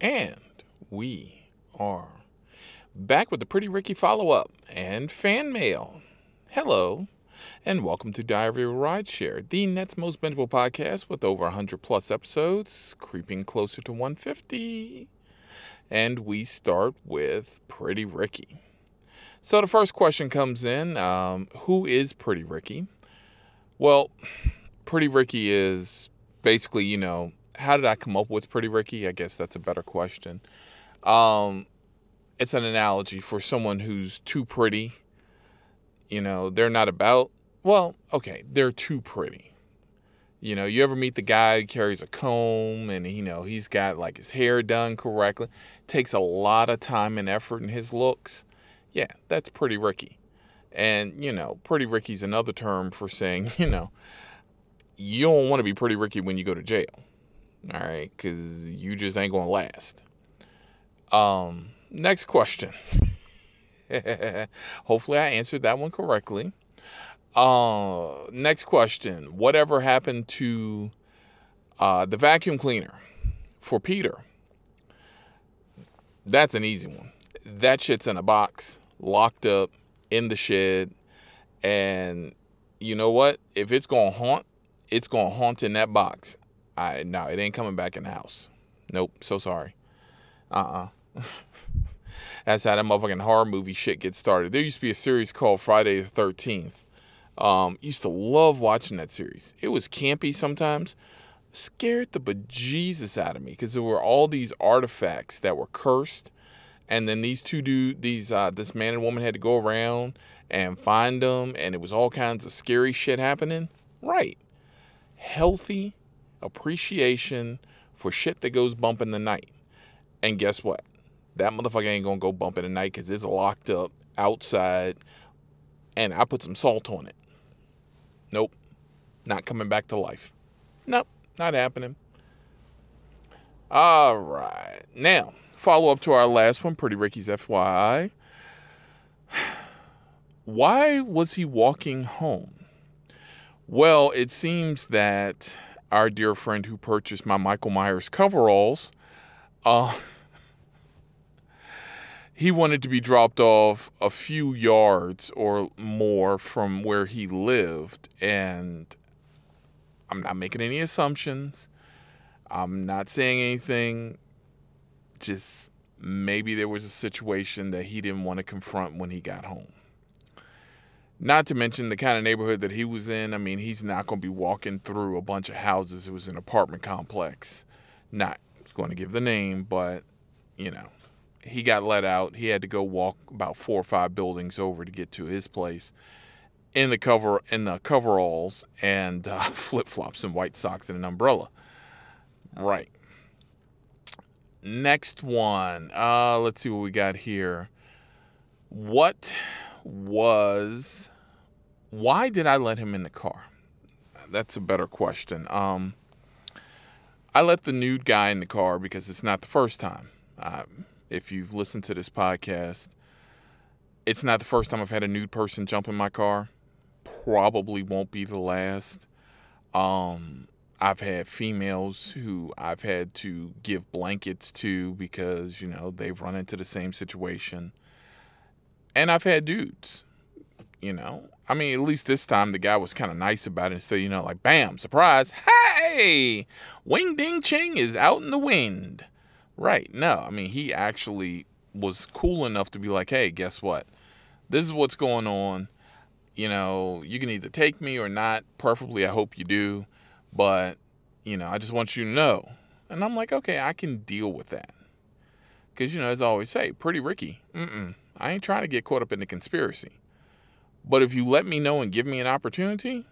And we are back with the Pretty Ricky follow up and fan mail. Hello, and welcome to Diary of a Rideshare, the net's most bingeable podcast with over 100 plus episodes, creeping closer to 150. And we start with Pretty Ricky. So the first question comes in um, Who is Pretty Ricky? Well, Pretty Ricky is basically, you know, how did I come up with Pretty Ricky? I guess that's a better question. Um, it's an analogy for someone who's too pretty. You know, they're not about, well, okay, they're too pretty. You know, you ever meet the guy who carries a comb and, you know, he's got like his hair done correctly, takes a lot of time and effort in his looks. Yeah, that's Pretty Ricky. And, you know, Pretty Ricky's another term for saying, you know, you don't want to be Pretty Ricky when you go to jail. All right, because you just ain't to last. Um, next question. Hopefully, I answered that one correctly. Uh, next question. Whatever happened to uh, the vacuum cleaner for Peter? That's an easy one. That shit's in a box, locked up in the shed. And you know what? If it's going to haunt, it's going to haunt in that box. I no, it ain't coming back in the house. Nope, so sorry. Uh uh That's how that motherfucking horror movie shit gets started. There used to be a series called Friday the 13th. Um, used to love watching that series. It was campy sometimes. Scared the bejesus out of me because there were all these artifacts that were cursed, and then these two dude, these uh, this man and woman had to go around and find them, and it was all kinds of scary shit happening. Right, healthy appreciation for shit that goes bump in the night. And guess what? That motherfucker ain't gonna go bump in the night because it's locked up outside and I put some salt on it. Nope. Not coming back to life. Nope. Not happening. All right. Now, follow up to our last one, Pretty Ricky's FYI. Why was he walking home? Well, it seems that our dear friend who purchased my Michael Myers coveralls, uh, he wanted to be dropped off a few yards or more from where he lived. And I'm not making any assumptions. I'm not saying anything. Just maybe there was a situation that he didn't want to confront when he got home. Not to mention the kind of neighborhood that he was in. I mean, he's not going to be walking through a bunch of houses. It was an apartment complex. Not going to give the name, but you know, he got let out. He had to go walk about four or five buildings over to get to his place in the cover in the coveralls and uh, flip flops and white socks and an umbrella. Right. Next one. Uh, let's see what we got here. What was why did I let him in the car? That's a better question. Um, I let the nude guy in the car because it's not the first time. Uh, if you've listened to this podcast, it's not the first time I've had a nude person jump in my car. Probably won't be the last. Um, I've had females who I've had to give blankets to because, you know, they've run into the same situation. And I've had dudes, you know. I mean, at least this time the guy was kind of nice about it instead, you know, like, bam, surprise, hey, Wing Ding Ching is out in the wind. Right. No, I mean, he actually was cool enough to be like, hey, guess what? This is what's going on. You know, you can either take me or not. Preferably, I hope you do. But, you know, I just want you to know. And I'm like, okay, I can deal with that. Because, you know, as I always say, pretty Ricky, mm-mm, I ain't trying to get caught up in the conspiracy. But if you let me know and give me an opportunity,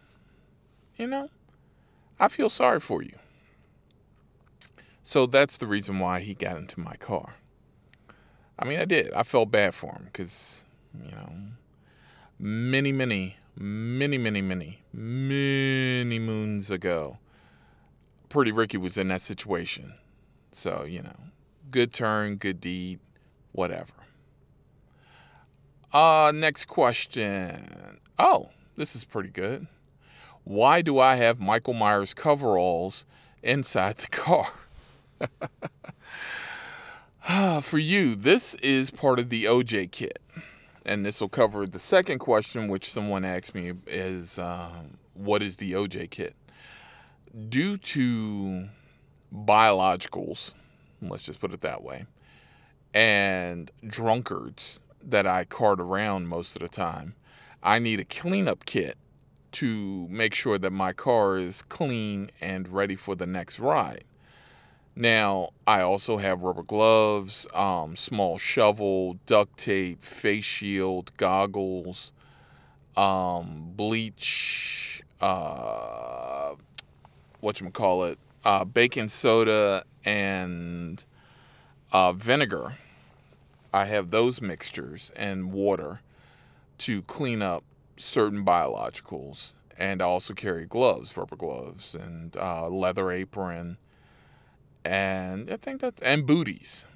you know, I feel sorry for you. So that's the reason why he got into my car. I mean, I did. I felt bad for him because, you know, many, many, many, many, many, many moons ago, Pretty Ricky was in that situation. So, you know, good turn, good deed, whatever. Uh, next question. Oh, this is pretty good. Why do I have Michael Myers coveralls inside the car? for you, this is part of the OJ kit. And this will cover the second question, which someone asked me is um, what is the OJ kit? Due to biologicals, let's just put it that way, and drunkards that I cart around most of the time, I need a cleanup kit to make sure that my car is clean and ready for the next ride. Now, I also have rubber gloves, um, small shovel, duct tape, face shield, goggles, um, bleach, uh, what you call it, uh, baking soda, and uh, vinegar. I have those mixtures and water to clean up certain biologicals. And I also carry gloves, rubber gloves, and uh, leather apron, and I think that and booties.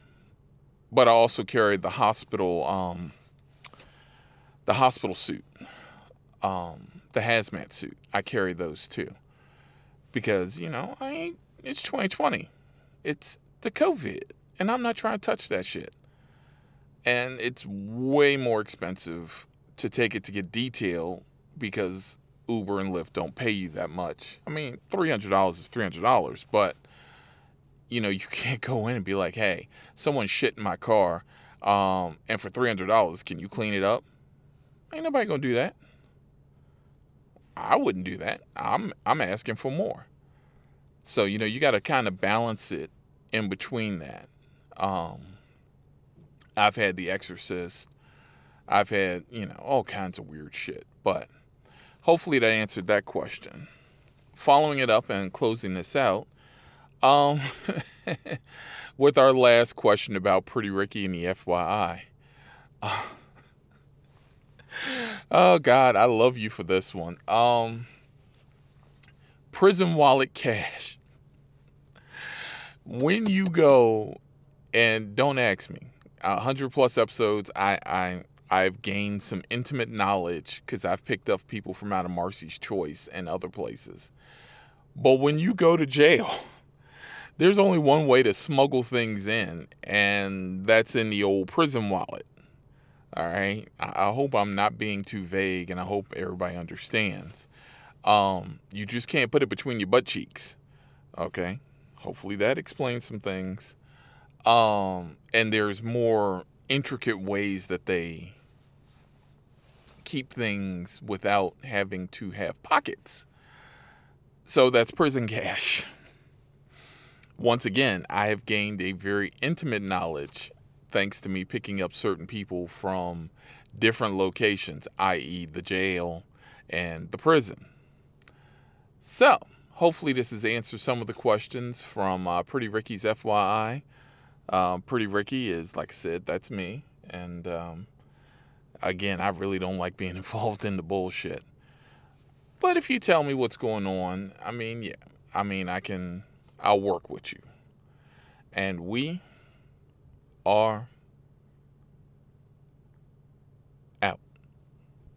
But I also carry the hospital, um, the hospital suit, um, the hazmat suit. I carry those too, because you know I ain't. It's 2020. It's the COVID, and I'm not trying to touch that shit. And it's way more expensive to take it to get detail because Uber and Lyft don't pay you that much. I mean, $300 is $300, but you know, you can't go in and be like, "Hey, someone shit in my car, um, and for $300, can you clean it up?" Ain't nobody gonna do that. I wouldn't do that. I'm I'm asking for more. So you know, you got to kind of balance it in between that. Um, I've had The Exorcist. I've had, you know, all kinds of weird shit. But hopefully that answered that question. Following it up and closing this out, um, with our last question about Pretty Ricky and the FYI. Oh God, I love you for this one. Um, prison wallet cash. When you go and don't ask me, a hundred plus episodes, I I I've gained some intimate knowledge because I've picked up people from out of Marcy's Choice and other places. But when you go to jail, there's only one way to smuggle things in, and that's in the old prison wallet. All right. I hope I'm not being too vague, and I hope everybody understands. Um, you just can't put it between your butt cheeks. Okay. Hopefully that explains some things. Um, and there's more intricate ways that they keep things without having to have pockets. So that's prison cash. Once again, I have gained a very intimate knowledge thanks to me picking up certain people from different locations, i.e., the jail and the prison. So, hopefully, this has answered some of the questions from uh, Pretty Ricky's FYI. Uh, Pretty Ricky is, like I said, that's me. And um, again, I really don't like being involved in the bullshit. But if you tell me what's going on, I mean, yeah, I mean, I can, I'll work with you. And we are